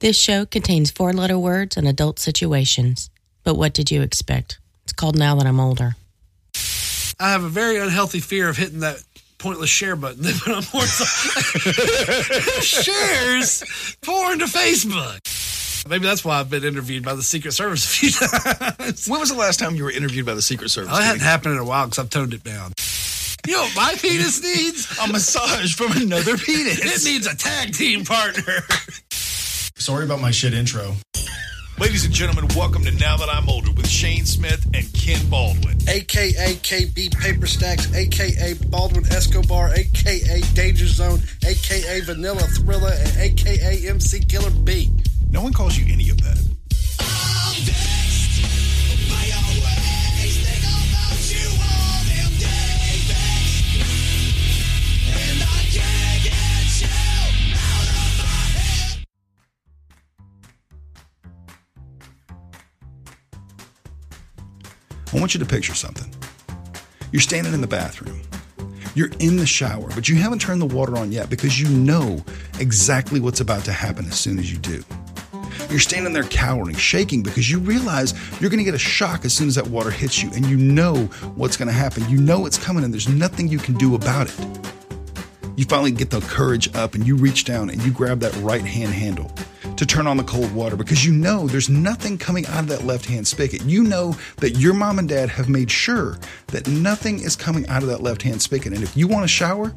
This show contains four letter words and adult situations. But what did you expect? It's called Now That I'm Older. I have a very unhealthy fear of hitting that pointless share button. They put on more shares pouring to Facebook. Maybe that's why I've been interviewed by the Secret Service a few times. When was the last time you were interviewed by the Secret Service? That hadn't happened in a while because I've toned it down. You know what my penis needs? a massage from another penis. It needs a tag team partner. Sorry about my shit intro. Ladies and gentlemen, welcome to Now That I'm Older with Shane Smith and Ken Baldwin. aka KB Paper Stacks, aka Baldwin Escobar, aka Danger Zone, aka Vanilla Thriller, and aka MC Killer B. No one calls you any of that. I want you to picture something. You're standing in the bathroom. You're in the shower, but you haven't turned the water on yet because you know exactly what's about to happen as soon as you do. You're standing there cowering, shaking because you realize you're going to get a shock as soon as that water hits you, and you know what's going to happen. You know it's coming, and there's nothing you can do about it. You finally get the courage up and you reach down and you grab that right hand handle to turn on the cold water because you know there's nothing coming out of that left hand spigot. You know that your mom and dad have made sure that nothing is coming out of that left hand spigot. And if you want a shower,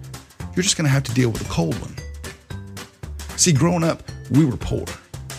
you're just going to have to deal with a cold one. See, growing up, we were poor.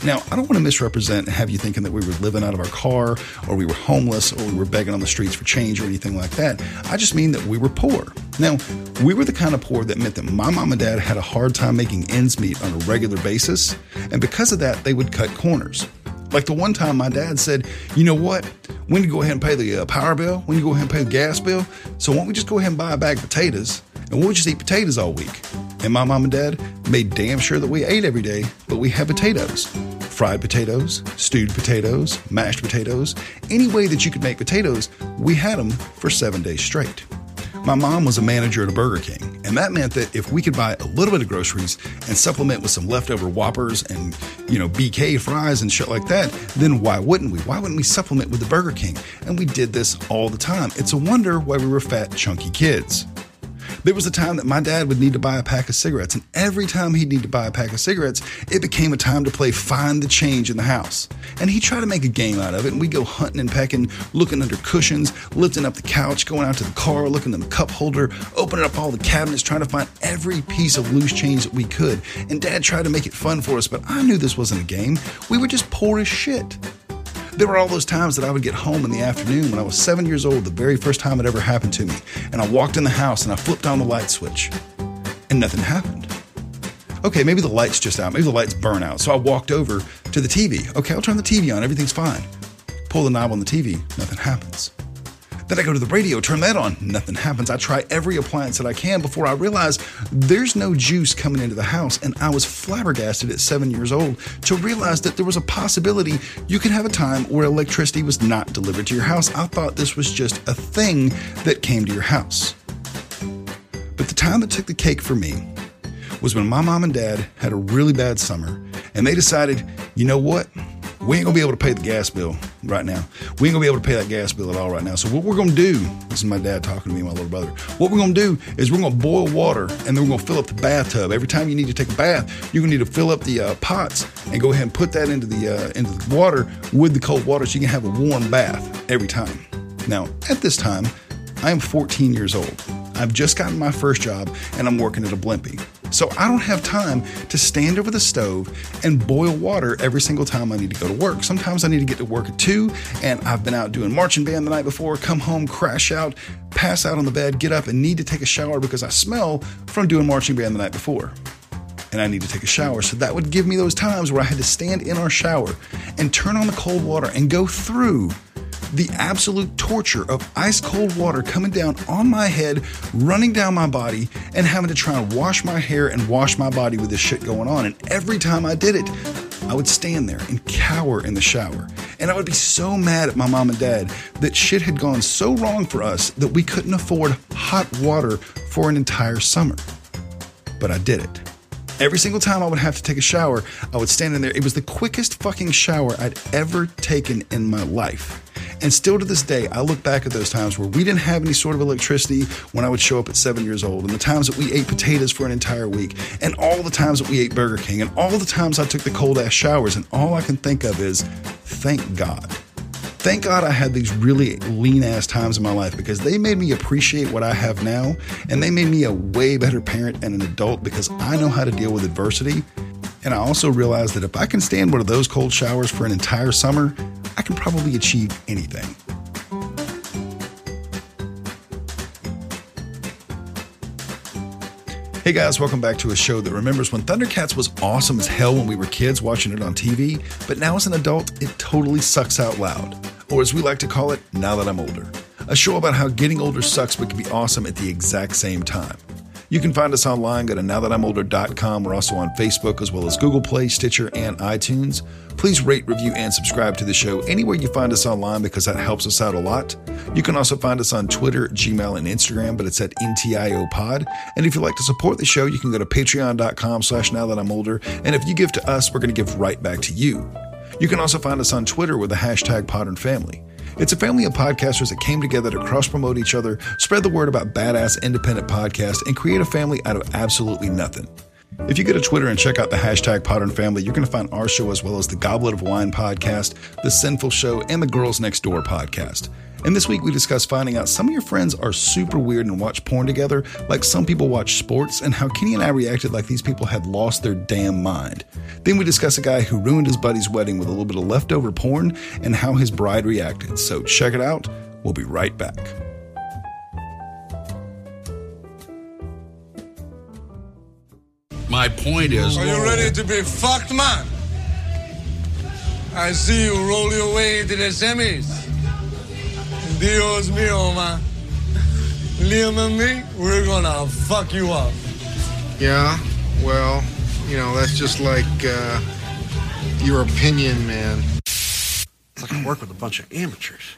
Now, I don't want to misrepresent and have you thinking that we were living out of our car or we were homeless or we were begging on the streets for change or anything like that. I just mean that we were poor. Now, we were the kind of poor that meant that my mom and dad had a hard time making ends meet on a regular basis. And because of that, they would cut corners. Like the one time my dad said, you know what? Need to go ahead and pay the uh, power bill. Need to go ahead and pay the gas bill. So why don't we just go ahead and buy a bag of potatoes and we'll just eat potatoes all week? And my mom and dad made damn sure that we ate every day, but we had potatoes. Fried potatoes, stewed potatoes, mashed potatoes, any way that you could make potatoes, we had them for seven days straight. My mom was a manager at a Burger King, and that meant that if we could buy a little bit of groceries and supplement with some leftover Whoppers and, you know, BK fries and shit like that, then why wouldn't we? Why wouldn't we supplement with the Burger King? And we did this all the time. It's a wonder why we were fat, chunky kids. There was a time that my dad would need to buy a pack of cigarettes, and every time he'd need to buy a pack of cigarettes, it became a time to play find the change in the house. And he'd try to make a game out of it, and we'd go hunting and pecking, looking under cushions, lifting up the couch, going out to the car, looking in the cup holder, opening up all the cabinets, trying to find every piece of loose change that we could. And dad tried to make it fun for us, but I knew this wasn't a game. We were just poor as shit. There were all those times that I would get home in the afternoon when I was seven years old, the very first time it ever happened to me. And I walked in the house and I flipped on the light switch, and nothing happened. Okay, maybe the light's just out. Maybe the light's burn out. So I walked over to the TV. Okay, I'll turn the TV on. Everything's fine. Pull the knob on the TV. Nothing happens. Then I go to the radio, turn that on. Nothing happens. I try every appliance that I can before I realize there's no juice coming into the house. And I was flabbergasted at seven years old to realize that there was a possibility you could have a time where electricity was not delivered to your house. I thought this was just a thing that came to your house. But the time that took the cake for me was when my mom and dad had a really bad summer and they decided, you know what? We ain't gonna be able to pay the gas bill right now. We ain't gonna be able to pay that gas bill at all right now. So what we're gonna do, this is my dad talking to me and my little brother. What we're gonna do is we're gonna boil water and then we're gonna fill up the bathtub. Every time you need to take a bath, you're gonna need to fill up the uh, pots and go ahead and put that into the uh, into the water with the cold water so you can have a warm bath every time. Now, at this time, I am 14 years old. I've just gotten my first job and I'm working at a Blimpie. So I don't have time to stand over the stove and boil water every single time I need to go to work. Sometimes I need to get to work at 2 and I've been out doing marching band the night before, come home, crash out, pass out on the bed, get up and need to take a shower because I smell from doing marching band the night before. And I need to take a shower. So that would give me those times where I had to stand in our shower and turn on the cold water and go through the absolute torture of ice cold water coming down on my head, running down my body, and having to try and wash my hair and wash my body with this shit going on. And every time I did it, I would stand there and cower in the shower. And I would be so mad at my mom and dad that shit had gone so wrong for us that we couldn't afford hot water for an entire summer. But I did it. Every single time I would have to take a shower, I would stand in there. It was the quickest fucking shower I'd ever taken in my life. And still to this day, I look back at those times where we didn't have any sort of electricity when I would show up at seven years old, and the times that we ate potatoes for an entire week, and all the times that we ate Burger King, and all the times I took the cold ass showers, and all I can think of is, thank God. Thank God I had these really lean ass times in my life because they made me appreciate what I have now, and they made me a way better parent and an adult because I know how to deal with adversity. And I also realized that if I can stand one of those cold showers for an entire summer, I can probably achieve anything. Hey guys, welcome back to a show that remembers when Thundercats was awesome as hell when we were kids watching it on TV, but now as an adult, it totally sucks out loud. Or as we like to call it, now that I'm older. A show about how getting older sucks but can be awesome at the exact same time. You can find us online. Go to nowthatimolder.com. We're also on Facebook as well as Google Play, Stitcher, and iTunes. Please rate, review, and subscribe to the show anywhere you find us online because that helps us out a lot. You can also find us on Twitter, Gmail, and Instagram, but it's at NTIOPod. And if you'd like to support the show, you can go to patreon.com slash now that I'm older. And if you give to us, we're going to give right back to you. You can also find us on Twitter with the hashtag Podern Family. It's a family of podcasters that came together to cross promote each other, spread the word about badass independent podcasts, and create a family out of absolutely nothing. If you go to Twitter and check out the hashtag Podern Family, you're going to find our show as well as the Goblet of Wine podcast, the Sinful Show, and the Girls Next Door podcast. And this week we discuss finding out some of your friends are super weird and watch porn together, like some people watch sports, and how Kenny and I reacted like these people had lost their damn mind. Then we discuss a guy who ruined his buddy's wedding with a little bit of leftover porn and how his bride reacted. So check it out. We'll be right back. My point is, Are you ready to be fucked, man? I see you roll your way into the semis. Dios mío, man. Liam and me, we're gonna fuck you up. Yeah, well, you know, that's just like uh, your opinion, man. It's like I work with a bunch of amateurs.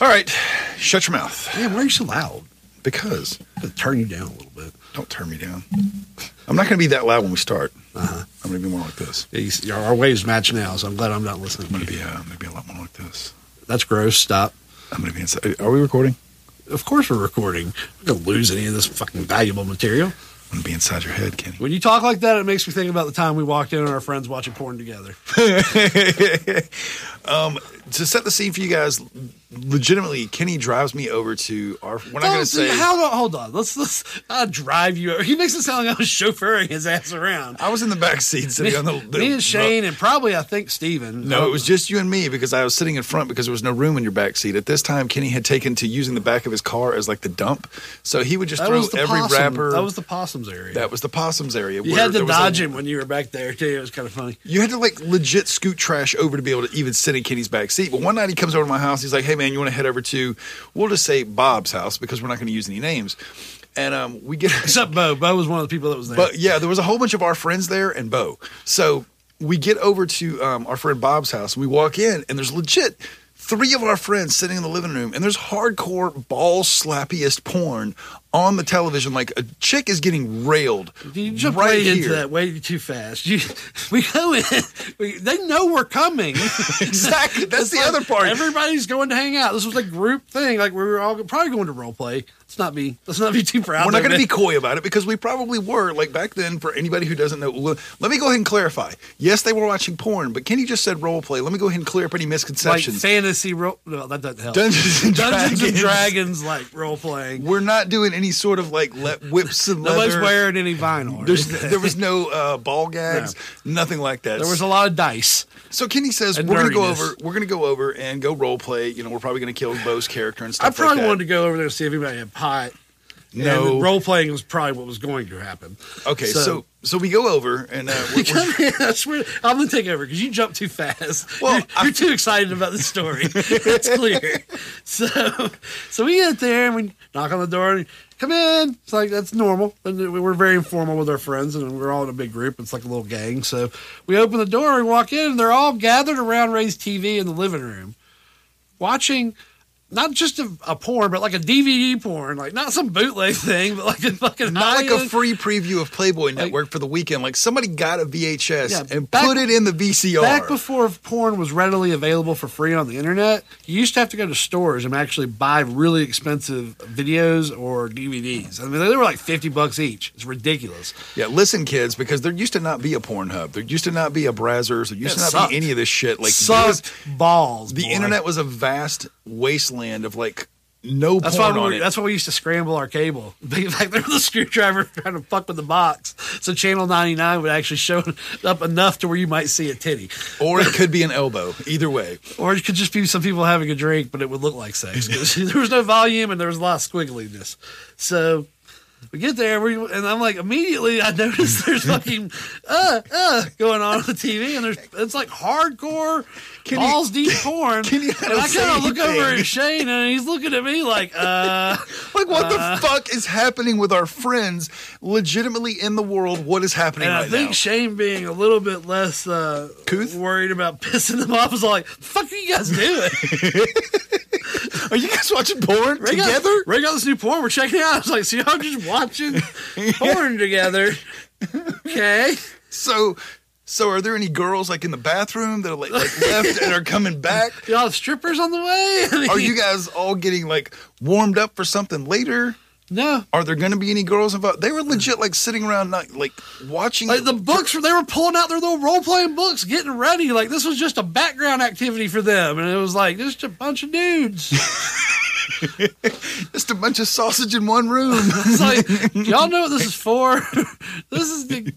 All right, shut your mouth. Damn, why are you so loud? Because I'm gonna turn you down a little bit. don't turn me down. I'm not going to be that loud when we start. Uh-huh. I'm going to be more like this. Yeah, you see, Our waves match now, so I'm glad I'm not listening. I'm going to to be. Uh, I'm going to be a lot more like this. That's gross. Stop. I'm going to be inside. Are we recording? Of course we're recording. We're gonna lose any of this fucking valuable material. I'm going to be inside your head, Kenny. When you talk like that, it makes me think about the time we walked in and our friends watching porn together. um, to set the scene for you guys, legitimately, Kenny drives me over to our. We're not going to say. how do- hold on. Let's let's I'll drive you. He makes it sound like I was chauffeuring his ass around. I was in the back seat sitting on the. the me and Shane and probably I think Steven. No, it was just you and me because I was sitting in front because there was no room in your back seat. At this time, Kenny had taken to using the back of his car as like the dump, so he would just that throw every possum, wrapper. That was the possums area. that was the possums area. you had to was a- dodge him when you were back there too. It was kind of funny. You had to like legit scoot trash over to be able to even sit in Kenny's back seat. But one night he comes over to my house. He's like, "Hey man, you want to head over to we'll just say Bob's house because we're not going to use any names." And um, we get Except Bo. Bo was one of the people that was there. But yeah, there was a whole bunch of our friends there and Bo. So we get over to um, our friend Bob's house. And we walk in, and there's legit three of our friends sitting in the living room, and there's hardcore ball slappiest porn on the television. Like a chick is getting railed. you jumped right way into that way too fast. You, we go in. We, they know we're coming. Exactly. That's It's the like other part. Everybody's going to hang out. This was a group thing. Like we were all probably going to role play. Let's not be. Let's not be too proud. We're not going to be coy about it because we probably were. Like back then, for anybody who doesn't know, let me go ahead and clarify. Yes, they were watching porn, but Kenny just said role play. Let me go ahead and clear up any like misconceptions. fantasy role. No, that doesn't help. Dungeons and Dungeons and Dragons. Dragons, like role playing. we're not doing any sort of like le- whips and leather. Nobody's wearing any vinyl. There was no uh, ball gags, nothing like that. There was a lot of dice. so Kenny says we're gonna go over. We're gonna go over and go role play. You know, we're probably gonna kill Bo's character and I stuff. probably like. I probably wanted to go over there to see if anybody had pot. No. and role playing was probably what was going to happen. Okay, so so, we go over and uh, we're, we're- I swear, I'm gonna take over because you jump too fast. Well, you're, you're too excited about the story. That's clear. So, so we get there and we knock on the door and come in. It's like that's normal. And we're very informal with our friends, and we're all in a big group. It's like a little gang. So we open the door and walk in, and they're all gathered around Ray's TV in the living room, watching not just a, a porn, but like a DVD porn, like not some bootleg thing, but like a fucking Not like a free preview of Playboy Network for the weekend. Like somebody got a VHS Yeah, and back- put it in the VCR. Back before porn was readily available for free on the internet, you used to have to go to stores and actually buy really expensive videos or DVDs. I mean, they were like fifty bucks each. It's ridiculous. yeah, listen, kids, because there used to not be a Pornhub. There used to not be a Brazzers. There used It to not sucked. be any of this shit. Like Sucked balls. the boy. internet was a vast wasteland of like no That's why porn we on it. that's why we used to scramble our cable. Like there with a screwdriver trying to fuck with the box. So channel ninety nine would actually show up enough to where you might see a titty. or it could be an elbow. Either way. Or it could just be some people having a drink, but it would look like sex. there was no volume and there was a lot of squiggliness. So we get there, we, and I'm like, immediately I notice there's fucking uh uh going on on the TV, and there's it's like hardcore Can you- balls deep porn. can you and I kind of look over at Shane, and he's looking at me like, uh. Like what Uh, the fuck is happening with our friends legitimately in the world? What is happening And I think now? Shane being a little bit less uh, Couth? worried about pissing them off is like, "Fuck, are you guys doing?" Are you guys watching porn Ray together? Got, Ray got this new porn. We're checking it out. I was like, so I'm just watching porn together. Okay. So, so are there any girls like in the bathroom that are like, like left and are coming back? Y'all have strippers on the way? Are you guys all getting like warmed up for something later? No. Are there going to be any girls involved? They were legit like sitting around, not like watching. Like the books, they were pulling out their little role playing books, getting ready. Like this was just a background activity for them, and it was like just a bunch of dudes. just a bunch of sausage in one room. It's like y'all know what this is for. this is the,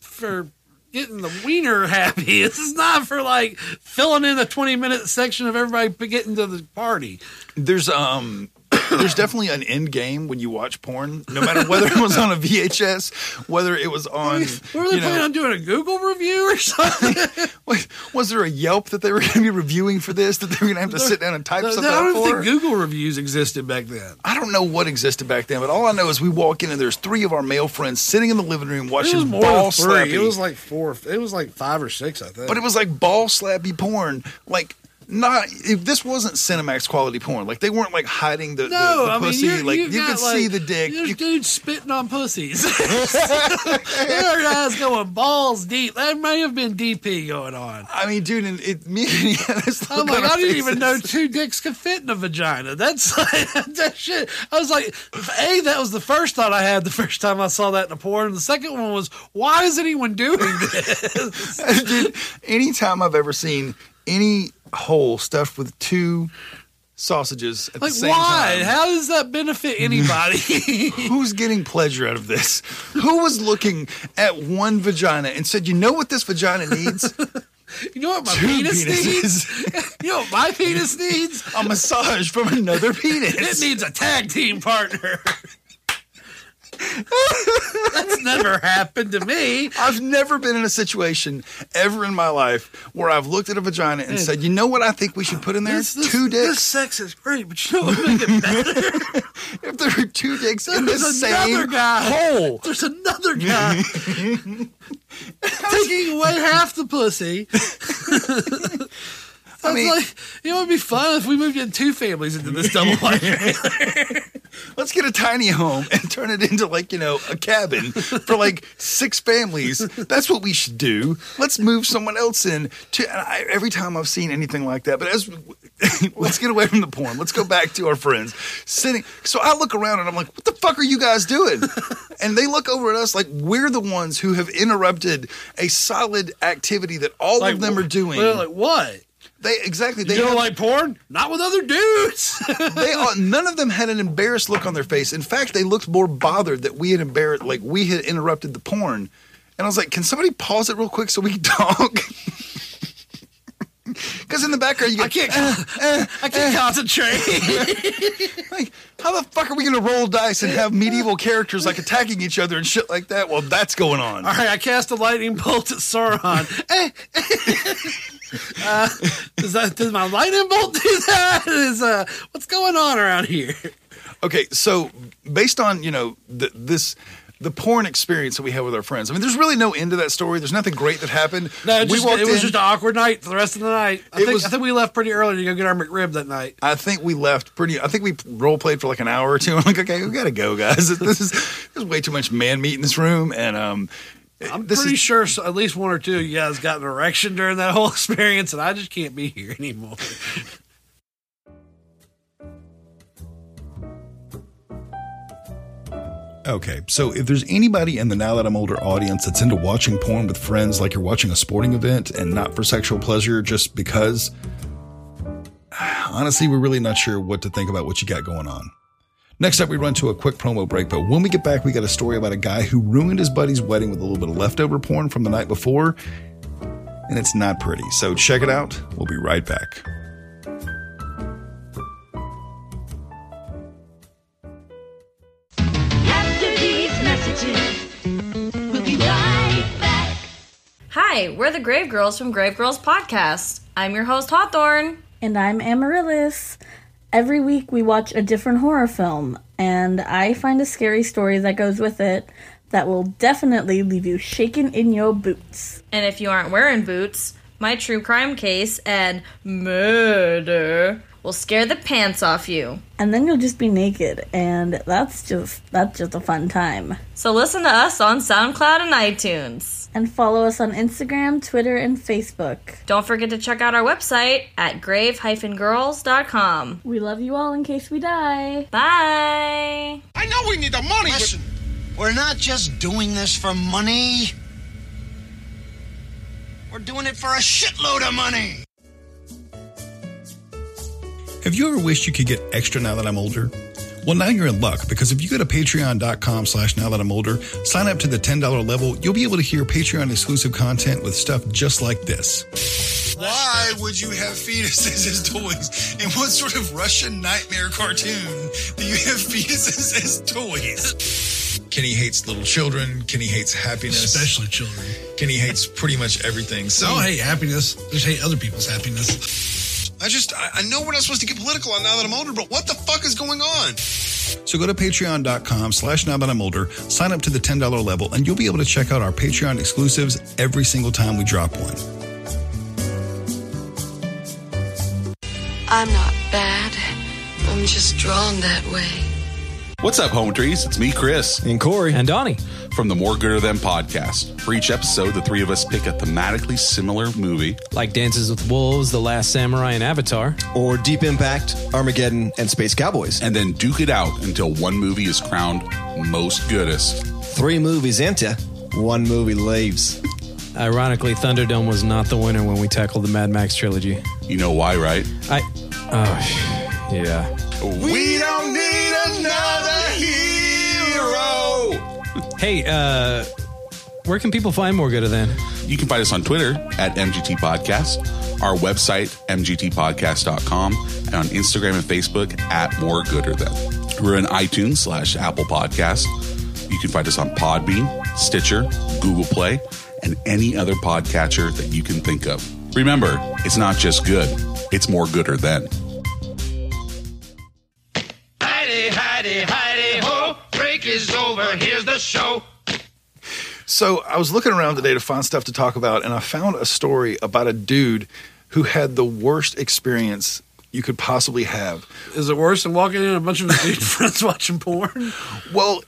for getting the wiener happy. This is not for like filling in a twenty minute section of everybody getting to the party. There's um there's definitely an end game when you watch porn, no matter whether it was on a VHS, whether it was on Were they you planning know, on doing a Google review or something? Wait, was there a Yelp that they were going to be reviewing for this that they were going to have to sit down and type I something I don't think Google reviews existed back then. I don't know what existed back then, but all I know is we walk in and there's three of our male friends sitting in the living room watching was ball slappy. It was like four. It was like five or six, I think. but it was like ball slappy porn, like. Not if this wasn't Cinemax quality porn, like they weren't like hiding the, the, no, the I mean pussy, you're, like you you could like, see the dick. There's You- dudes spitting on pussies. there are guys going balls deep. That may have been DP going on. I mean, dude, and it me and I'm like, I didn't even know two dicks could fit in a vagina. That's like, that shit. I was like, A, that was the first thought I had the first time I saw that in a porn. And The second one was, why is anyone doing this? Dude, anytime I've ever seen any hole stuffed with two sausages at like, the same why? time, How does that benefit anybody? who's getting pleasure out of this? Who was looking at one vagina and said, "You know what this vagina needs? you know what my Two penis needs? You know what my penis needs? a massage from another penis. It needs a tag team partner. That's never happened to me. I've never been in a situation ever in my life where I've looked at a vagina and said, "You know what I think we should put in there? This, this, two This sex is great, but you know what make it better? If there are two dicks in the same guy. hole, There's another guy taking away half the pussy. I mean, like, you know, it'd be fun if we moved in two families into this double wide trailer. let's get a tiny home and turn it into like you know a cabin for like six families. That's what we should do. Let's move someone else in to and I, every time i've seen anything like that but as let's get away from the porn. Let's go back to our friends. Sitting so i look around and i'm like what the fuck are you guys doing? And they look over at us like we're the ones who have interrupted a solid activity that all of them are doing. They're like, what? They exactly they You don't have- like porn? Not with other dudes. they all, none of them had an embarrassed look on their face. In fact, they looked more bothered that we had embarrassed, like we had interrupted the porn. And I was like, "Can somebody pause it real quick so we can talk?" Because in the background, you I get, can't. Uh, I can't uh, concentrate. like, how the fuck are we going to roll dice and have medieval characters like attacking each other and shit like that? Well, that's going on. All right, I cast a lightning bolt at Sauron. Uh, does that does my lightning bolt do that? Is uh, what's going on around here? Okay, so based on you know th- this the porn experience that we had with our friends. I mean, there's really no end to that story. There's nothing great that happened. No, it, we just, walked it was in- just an awkward night for the rest of the night. I think, was- I think we left pretty early to go get our McRib that night. I think we left pretty. I think we role played for like an hour or two. I'm like, okay, we gotta go, guys. This is there's way too much man meat in this room, and um, I'm this pretty is sure so- at least one or two of you guys got an erection during that whole experience, and I just can't be here anymore. Okay, so if there's anybody in the Now That I'm Older audience that's into watching porn with friends like you're watching a sporting event and not for sexual pleasure just because, honestly, we're really not sure what to think about what you got going on. Next up, we run to a quick promo break, but when we get back, we got a story about a guy who ruined his buddy's wedding with a little bit of leftover porn from the night before, and it's not pretty. So check it out. We'll be right back. After these messages, we'll be right back. Hi, we're the Grave Girls from Grave Girls Podcast. I'm your host, Hawthorne. And I'm Amaryllis. Every week we watch a different horror film, and I find a scary story that goes with it that will definitely leave you shaken in your boots. And if you aren't wearing boots, my true crime case and murder will scare the pants off you. And then you'll just be naked, and that's just that's just a fun time. So listen to us on SoundCloud and iTunes. And follow us on Instagram, Twitter, and Facebook. Don't forget to check out our website at grave-girls.com. We love you all in case we die. Bye. I know we need the money. Listen, we're not just doing this for money. We're doing it for a shitload of money. Have you ever wished you could get extra now that I'm older? Well, now you're in luck because if you go to patreon.com slash now that I'm older, sign up to the $10 level, you'll be able to hear Patreon exclusive content with stuff just like this. Why would you have fetuses as toys? In what sort of Russian nightmare cartoon do you have fetuses as toys? Kenny hates little children. Kenny hates happiness. Especially children. Kenny hates pretty much everything. So I don't hate happiness. I just hate other people's happiness. I just, I, I know we're not supposed to get political on now that I'm older, but what the fuck is going on? So go to patreon.com slash now that I'm older, sign up to the $10 level, and you'll be able to check out our Patreon exclusives every single time we drop one. I'm not bad. I'm just drawn that way. What's up, home trees? It's me, Chris. And Corey. And Donnie. From the More Gooder Than podcast. For each episode, the three of us pick a thematically similar movie. Like Dances with Wolves, The Last Samurai, and Avatar. Or Deep Impact, Armageddon, and Space Cowboys. And then duke it out until one movie is crowned most goodest. Three movies enter, one movie leaves. Ironically, Thunderdome was not the winner when we tackled the Mad Max trilogy. You know why, right? I. Oh, yeah. We don't Hey, uh, where can people find More good Gooder Than? You can find us on Twitter at MGT Podcast, our website, mgtpodcast.com, and on Instagram and Facebook at More Gooder Than. We're in iTunes slash Apple Podcast. You can find us on Podbean, Stitcher, Google Play, and any other podcatcher that you can think of. Remember, it's not just good, it's more gooder than. The show. So I was looking around today to find stuff to talk about, and I found a story about a dude who had the worst experience you could possibly have. Is it worse than walking in a bunch of dude friends watching porn? Well,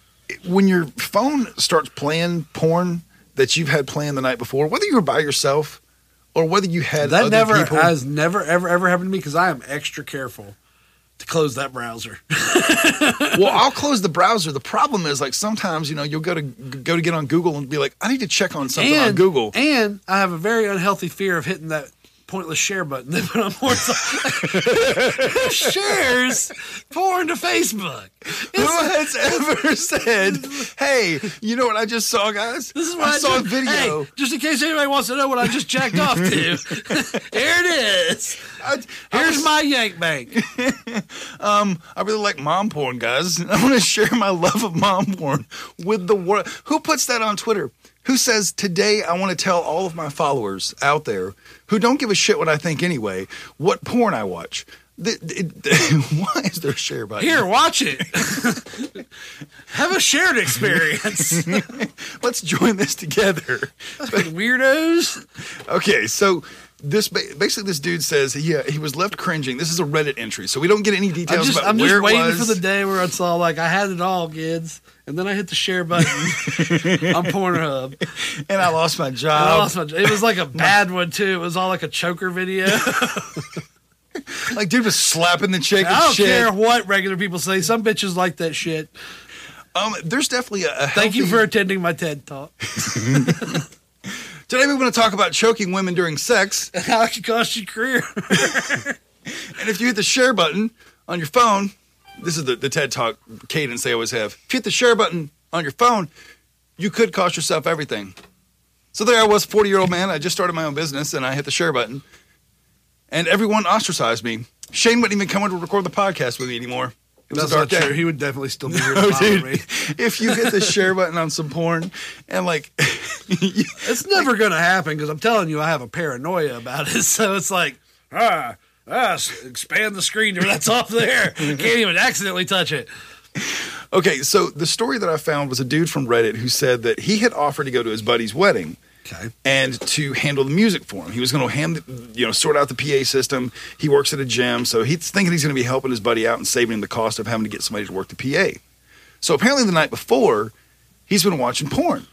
when your phone starts playing porn that you've had playing the night before, whether you were by yourself or whether you had That other never people, has never ever ever happened to me because I am extra careful to close that browser. well, I'll close the browser. The problem is like sometimes you know you'll go to go to get on Google and be like, I need to check on something on Google. and I have a very unhealthy fear of hitting that pointless share button. When I'm more Who shares porn to Facebook. Who has ever said, "Hey, you know what I just saw, guys? This is what I, I, saw just, a video." Hey, just in case anybody wants to know what I just jacked off to, here it is. I, Here's my yank bank. um, I really like mom porn, guys. I want to share my love of mom porn with the world. Who puts that on Twitter? Who says today I want to tell all of my followers out there who don't give a shit what I think anyway, what porn I watch? The- it- why is there a share button? Here, watch it. Have a shared experience. Let's join this together. Weirdos. Okay, so this basically this dude says he uh, he was left cringing. This is a Reddit entry, so we don't get any I'm details just, about I'm just it waiting for the day where it's all like I had it all, kids, and then I hit the share button on Pornhub, and I lost my job. I lost my. It was like a bad one too. It was all like a choker video. like dude was slapping the chick. I don't shit. care what regular people say. Some bitches like that shit. Um, there's definitely a, a Thank you for attending my TED talk. Today we want to talk about choking women during sex. How it can cost your career. And if you hit the share button on your phone, this is the, the TED Talk cadence they always have. If you hit the share button on your phone, you could cost yourself everything. So there I was, 40 year old man. I just started my own business and I hit the share button. And everyone ostracized me. Shane wouldn't even come in to record the podcast with me anymore. It was That's a dark not day. true. He would definitely still be here No, to bother dude. me. If you hit the share button on some porn and like It's never going to happen because I'm telling you, I have a paranoia about it. So it's like, ah, ah, expand the screen to where that's off there. Can't even accidentally touch it. Okay, so the story that I found was a dude from Reddit who said that he had offered to go to his buddy's wedding. Okay. And to handle the music for him, he was going to hand, you know, sort out the PA system. He works at a gym, so he's thinking he's going to be helping his buddy out and saving him the cost of having to get somebody to work the PA. So apparently, the night before, he's been watching porn,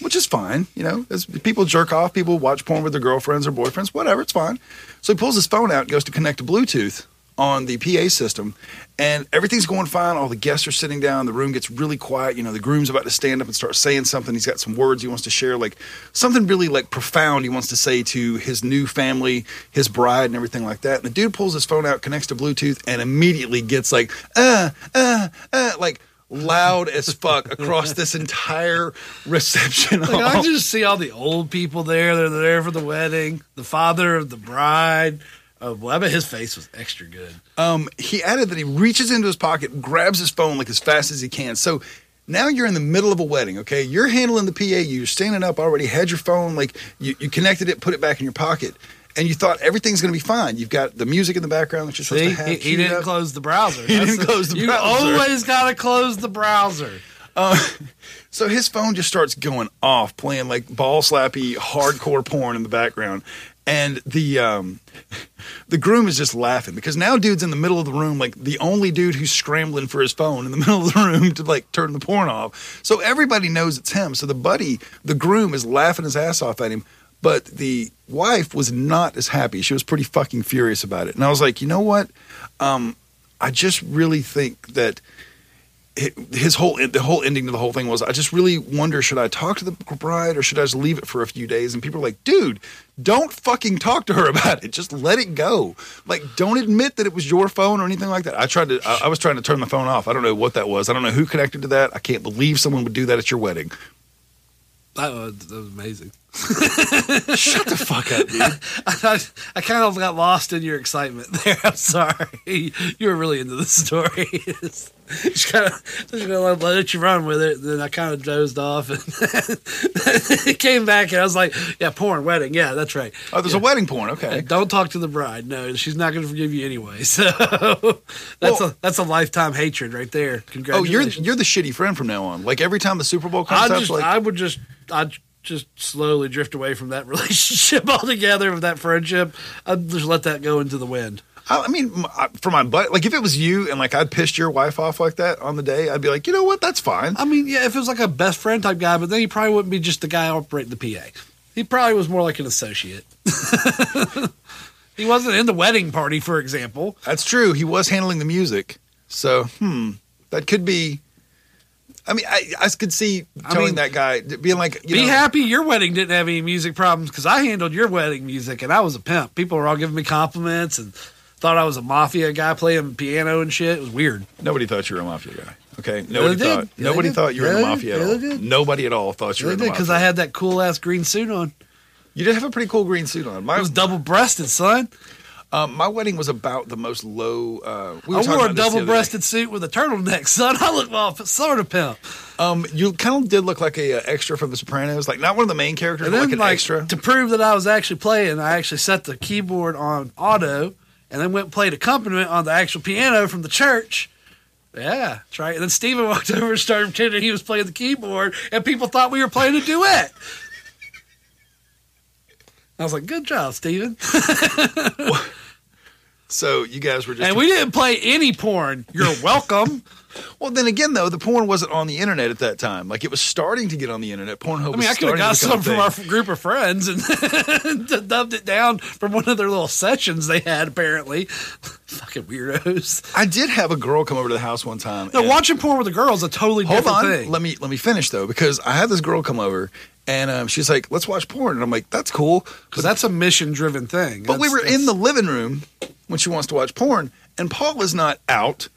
which is fine. You know, as people jerk off, people watch porn with their girlfriends or boyfriends, whatever, it's fine. So he pulls his phone out and goes to connect to Bluetooth on the PA system, and everything's going fine. All the guests are sitting down. The room gets really quiet. You know, the groom's about to stand up and start saying something. He's got some words he wants to share, like something really like profound he wants to say to his new family, his bride, and everything like that. And the dude pulls his phone out, connects to Bluetooth, and immediately gets like, uh, uh, uh, like loud as fuck across this entire reception Like, hall. I just see all the old people there. They're there for the wedding. The father of the bride. Oh, boy, I bet his face was extra good. Um, he added that he reaches into his pocket, grabs his phone like as fast as he can. So now you're in the middle of a wedding, okay? You're handling the PA, you're standing up already, had your phone, like you, you connected it, put it back in your pocket, and you thought everything's gonna be fine. You've got the music in the background that you're supposed See, to have. he, he didn't up. close the browser. He That's didn't close the you browser. always got to close the browser. Uh, so his phone just starts going off, playing like ball slappy, hardcore porn in the background. And the um, the groom is just laughing because now dude's in the middle of the room, like the only dude who's scrambling for his phone in the middle of the room to like turn the porn off. So everybody knows it's him. So the buddy, the groom, is laughing his ass off at him. But the wife was not as happy. She was pretty fucking furious about it. And I was like, you know what? Um, I just really think that his whole the whole ending to the whole thing was I just really wonder should I talk to the bride or should I just leave it for a few days and people are like dude don't fucking talk to her about it just let it go like don't admit that it was your phone or anything like that I tried to I, I was trying to turn the phone off I don't know what that was I don't know who connected to that I can't believe someone would do that at your wedding That was, that was amazing. Shut the fuck up, dude. I, I kind of got lost in your excitement there. I'm sorry. You were really into the story. just kind of just gonna let, let you run with it. Then I kind of dozed off, and it came back, and I was like, "Yeah, porn, wedding. Yeah, that's right. oh there's a wedding porn okay And don't talk to the bride. No, she's not going to forgive you anyway. So that's a that's a lifetime hatred right there. Congratulations. Oh you're you're the shitty friend from now on like every time the Super Bowl comes I up just like I would just I just slowly drift away from that relationship altogether, of that friendship. I'd just let that go into the wind. I I mean, m- I- for my butt, like if it was you and like I'd pissed your wife off like that on the day, I'd be like, you know what, that's fine. I mean, yeah, if it was like a best friend type guy, but then he probably wouldn't be just the guy operating the PA. He probably was more like an associate. he wasn't in the wedding party, for example. That's true. He was handling the music, so hmm, that could be. I mean, I, I could see I telling mean, that guy being like, you Be know, happy your wedding didn't have any music problems because I handled your wedding music and I was a pimp. People were all giving me compliments and thought I was a mafia guy playing piano and shit. It was weird. Nobody thought you were a mafia guy. Okay, nobody they did. thought. Yeah, nobody thought you were in the Yeah, mafia at all. they did. Nobody at all thought you were in the mafia. Because I had that cool ass green suit on. you did have a pretty cool green suit on. My It was double breasted, son. Um, my wedding was about the most low. Uh, we were I wore a about this the other day. double breasted suit with a turtleneck, son. I look well, sort of pimp. Um, you kind of did look like a, uh extra from The Sopranos, like not one of the main characters, And but then, like an like, extra. to prove that I was actually playing, I actually set the keyboard on auto and then went and played accompaniment on the actual piano from the church. Yeah, that's right. And then Steven walked over and started pretending he was playing the keyboard, and people thought we were playing a duet. I was like, good job, Steven. So you guys were just and we didn't play any porn. You're welcome. Well, then again, though, the porn wasn't on the internet at that time. Like it was starting to get on the internet. Pornhub. I mean, I could have got some from our group of friends and dubbed it down from one of their little sessions they had. Apparently, fucking weirdos. I did have a girl come over to the house one time. No, watching porn with a girl is a totally Hold different on, thing. let me let me finish though, because I had this girl come over and um, she's like, "Let's watch porn," and I'm like, "That's cool," Because that's a mission-driven thing. But we were that's- in the living room when she wants to watch porn, and Paul is not out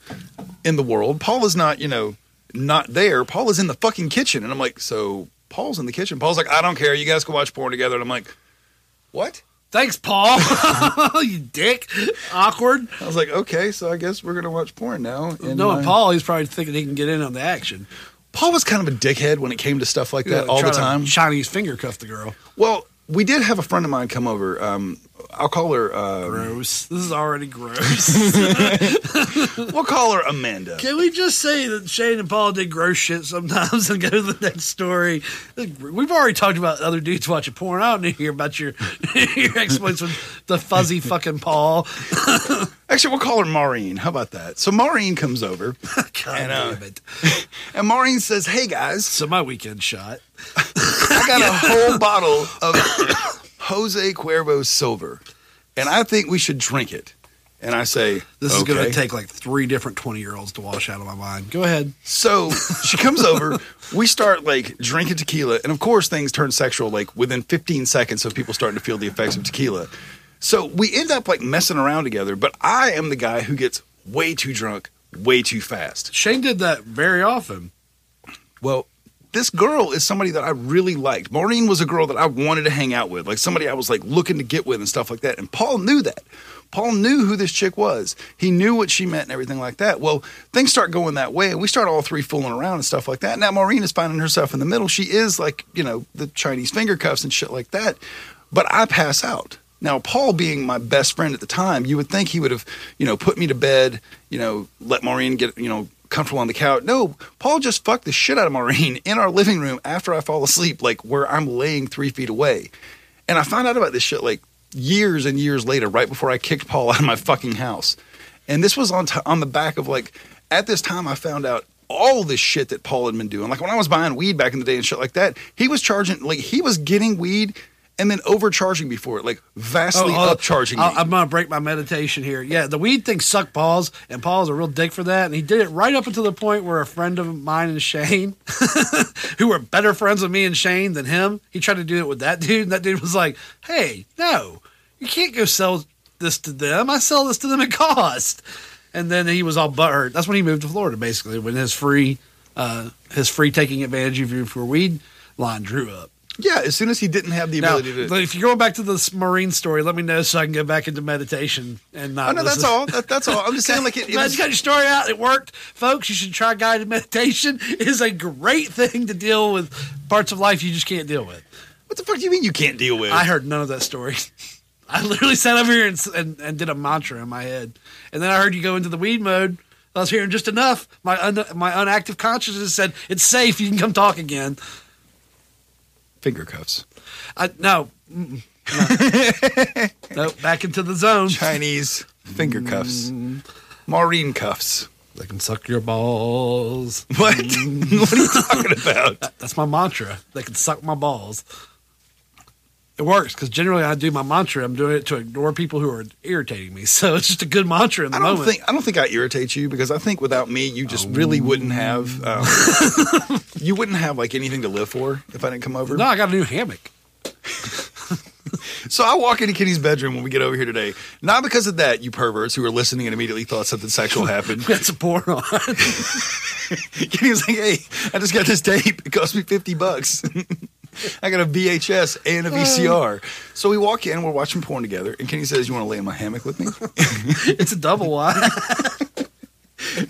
in the world. Paul is not, you know, not there. Paul is in the fucking kitchen, and I'm like, so Paul's in the kitchen. Paul's like, I don't care. You guys can watch porn together, and I'm like, what? Thanks, Paul. you dick. Awkward. I was like, okay, so I guess we're gonna watch porn now. And no, my- Paul, he's probably thinking he can get in on the action. Paul was kind of a dickhead when it came to stuff like that Yeah, all the time. Chinese finger cuff the girl. Well, we did have a friend of mine come over. Um, I'll call her. Um, Gross. This is already gross. we'll call her Amanda. Can we just say that Shane and Paul did gross shit sometimes and go to the next story? We've already talked about other dudes watching porn. I don't need to hear about your your exploits with the fuzzy fucking Paul. Actually, we'll call her Maureen. How about that? So Maureen comes over, God and, uh, damn it. and Maureen says, "Hey guys, So my weekend shot. I got a whole bottle of Jose Cuervo Silver, and I think we should drink it." And I say, This is going to take like three different 20 year olds to wash out of my mind. Go ahead. So she comes over. We start like drinking tequila, and of course things turn sexual like within 15 seconds of people starting to feel the effects of tequila. So we end up like messing around together. But I am the guy who gets way too drunk, way too fast. Shane did that very often. Well, this girl is somebody that I really liked. Maureen was a girl that I wanted to hang out with, like somebody I was like looking to get with and stuff like that. And Paul knew that. Paul knew who this chick was. He knew what she meant and everything like that. Well, things start going that way, and we start all three fooling around and stuff like that. Now Maureen is finding herself in the middle. She is like, you know, the Chinese finger cuffs and shit like that. But I pass out. Now, Paul being my best friend at the time, you would think he would have, you know, put me to bed, you know, let Maureen get, you know, comfortable on the couch. No, Paul just fucked the shit out of Maureen in our living room after I fall asleep, like where I'm laying three feet away. And I found out about this shit like years and years later, right before I kicked Paul out of my fucking house. And this was on t- on the back of like at this time I found out all this shit that Paul had been doing. Like when I was buying weed back in the day and shit like that, he was charging like he was getting weed and then overcharging before it, like vastly Oh, oh, upcharging. I'll- I'm gonna break my meditation here. Yeah, the weed thing sucked Paul's, and Paul's a real dick for that. And he did it right up until the point where a friend of mine and Shane, who were better friends with me and Shane than him, he tried to do it with that dude, and that dude was like, "Hey, no, you can't go sell this to them. I sell this to them at cost." And then he was all butthurt. That's when he moved to Florida, basically, when his free, uh, his free taking advantage of you for weed line drew up. Yeah, as soon as he didn't have the Now, ability to. if you're going back to this Maureen story, let me know so I can go back into meditation and not. Oh no, that's all. That, that's all. I'm just saying, like it, it was, you got your story out. It worked, folks. You should try guided meditation. It is a great thing to deal with parts of life you just can't deal with. what the fuck do you mean you can't deal with? I heard none of that story. I literally sat over here and, and, and did a mantra in my head, and then I heard you go into the weed mode. I was hearing just enough. My un, my unactive consciousness said it's safe. You can come talk again. Finger cuffs. I, no, mm, no. Nope, back into the zone. Chinese finger cuffs. Maureen cuffs. They can suck your balls. What? what are you talking about? That's my mantra. They can suck my balls. It works because generally I do my mantra. I'm doing it to ignore people who are irritating me. So it's just a good mantra in the I don't moment. think I don't think I irritate you because I think without me you just really wouldn't have um, you wouldn't have like anything to live for if I didn't come over. no, I got a new hammock. So I walk into Kitty's bedroom when we get over here today, not because of that, you perverts who are listening and immediately thought something sexual happened. That's some porn on. Kitty was like, "Hey, I just got this tape. It cost me fifty bucks. I got a VHS and a uh. VCR." So we walk in, we're watching porn together, and Kenny says, "You want to lay in my hammock with me?" it's a double wide.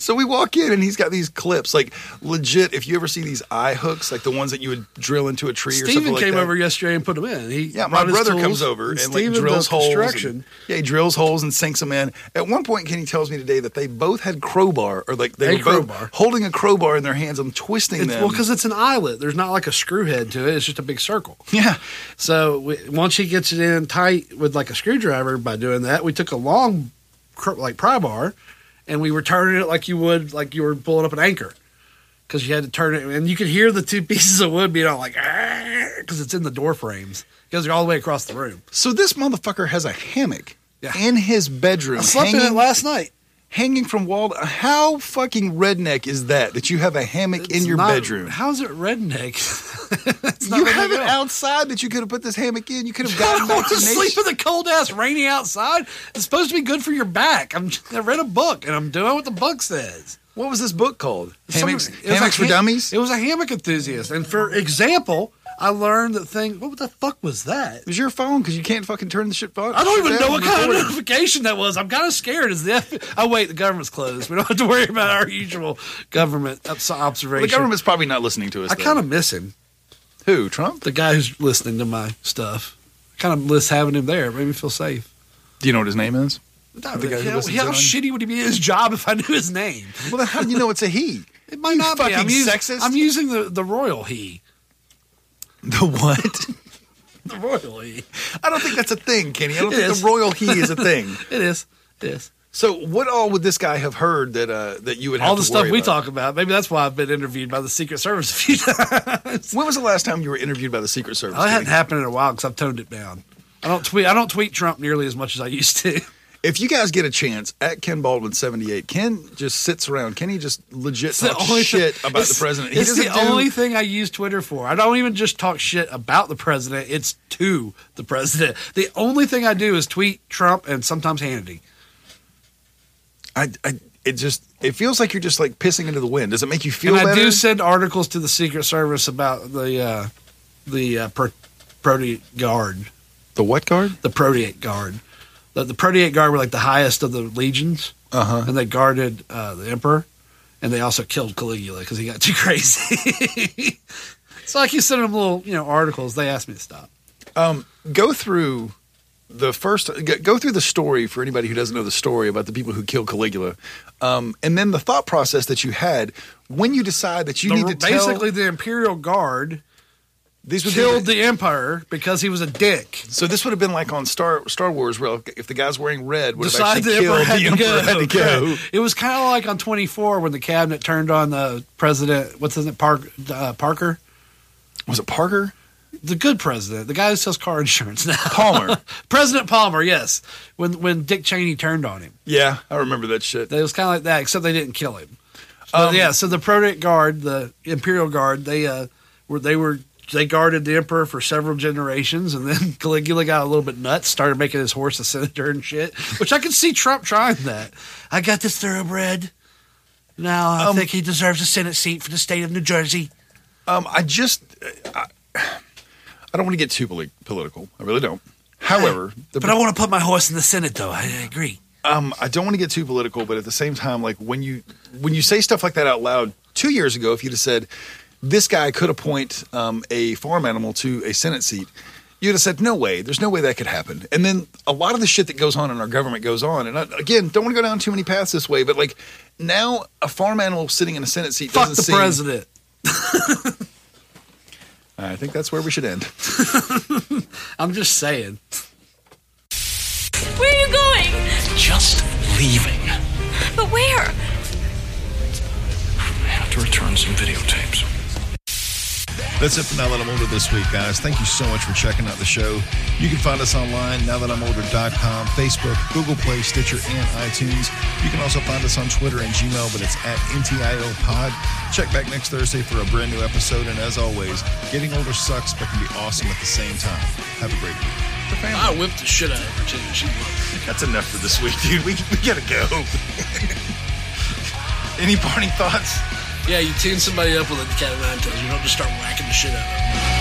so we walk in and he's got these clips, like legit. If you ever see these eye hooks, like the ones that you would drill into a tree or something like came that. over yesterday and put them in. He Yeah, my brother tools, comes over and, Steven like drills holes. and- yeah, he drills holes and sinks them in. At one point, Kenny tells me today that they both had crowbar, or like they A were both holding a crowbar in their hands and twisting It's, them. well, because it's an eyelet. There's not like a screw head to it. It's just a big circle. Yeah. So we, once he gets it in tight with like a screwdriver, by doing that, we took a long, like pry bar, and we were turning it like you would, like you were pulling up an anchor, because you had to turn it, and you could hear the two pieces of wood being all like, because it's in the door frames. It goes all the way across the room. so this motherfucker has a hammock in his bedroom. I slept in it last night. Hanging from wall. How fucking redneck is that? That you have a hammock in your not- bedroom. How's it redneck? you redneck have it outside that you could have put this hammock in. You could have gotten back to sleep in the cold ass, rainy outside. It's supposed to be good for your back. I'm, I read a book and I'm doing what the book says. What was this book called? Hammocks, Some- hammocks a for dummies. It was a hammock enthusiast, and for example, I learned that thing. What the fuck was that? It was your phone because you can't fucking turn the shit phone. I don't even know what kind of notification that was. I'm kind of scared. Is the F- oh wait, the government's closed. We don't have to worry about our usual government obs- Well, observation. the government's probably not listening to us. I though. kind of miss him. Who? Trump? The guy who's listening to my stuff. Kind of miss having him there. It made me feel safe. Do you know what his name is? No, The guy who how listens how in shitty would he be at his job if I knew his name? Well, then how do you know it's a he? It might You not be. I'm using, sexist. I'm using the, the royal he. The what? The royal he. I don't think that's a thing, Kenny. I don't It think is. the royal he is a thing. It is. It is. So, what all would this guy have heard that uh, that you would have All the stuff we about? talk about. Maybe that's why I've been interviewed by the Secret Service a few times. When was the last time you were interviewed by the Secret Service? That hadn't happened in a while because I've toned it down. I don't tweet. I don't tweet Trump nearly as much as I used to. If you guys get a chance at Ken Baldwin seventy eight, Ken just sits around. Kenny just legit It's talks shit thing- about the president. He It's the do- only thing I use Twitter for. I don't even just talk shit about the president. It's to the president. The only thing I do is tweet Trump and sometimes Hannity. I, I, it just it feels like you're just like pissing into the wind. Does it make you feel and I better? do send articles to the Secret Service about the uh, the uh, pro- Proteate Guard. The what guard? The Proteate Guard. The, the Proteate Guard were like the highest of the legions, Uh huh. and they guarded uh, the Emperor, and they also killed Caligula because he got too crazy. so I keep sending them little you know articles. They asked me to stop. Um, go through the first. go- through the story for anybody who doesn't know the story about the people who killed Caligula, um, and then the thought process that you had when you decide that you The- need to tell. basically the Imperial Guard These would killed the Emperor because he was a dick. So this would have been like on Star Star Wars, where if the guys wearing red would have actually the killed Emperor had the to Emperor go. had to go. It was kind of like on 24 when the cabinet turned on the president. What's his name? Park, uh, Parker? Was it Parker? The good president, the guy who sells car insurance now. Palmer. president Palmer, yes. When when Dick Cheney turned on him. Yeah, I remember that shit. It was kind of like that, except they didn't kill him. Um, yeah, so the Proteate Guard, the Imperial Guard, they uh, were they were they guarded the emperor for several generations, and then Caligula got a little bit nuts, started making his horse a senator and shit. Which I could see Trump trying that. I got this thoroughbred. Now I Um, think he deserves a Senate seat for the state of New Jersey. Um, I just, I, I don't want to get too poli- political. I really don't. However, the, But I want to put my horse in the Senate, though. I agree. um, I don't want to get too political, but at the same time, like when you when you say stuff like that out loud, two years ago, if you'd have said this guy could appoint um, a farm animal to a Senate seat, you'd have said no way. There's no way that could happen. And then a lot of the shit that goes on in our government goes on. And I, again, don't want to go down too many paths this way, but like now a farm animal sitting in a Senate seat Fuck doesn't the seem- president. I think that's where we should end. I'm just saying. Where are you going? Just leaving. But where? I have to return some videotapes. That's it for Now That I'm Older this week, guys. Thank you so much for checking out the show. You can find us online, nowthatimolder.com, Facebook, Google Play, Stitcher, and iTunes. You can also find us on Twitter and Gmail, but it's at NTIO Pod. Check back next Thursday for a brand new episode. And as always, getting older sucks, but can be awesome at the same time. Have a great week. I whipped the shit out of her, too. She That's enough for this week, dude. We, we gotta go. Any parting thoughts? Yeah, you tune somebody up with a cat of nine tails. You don't just start whacking the shit out of them.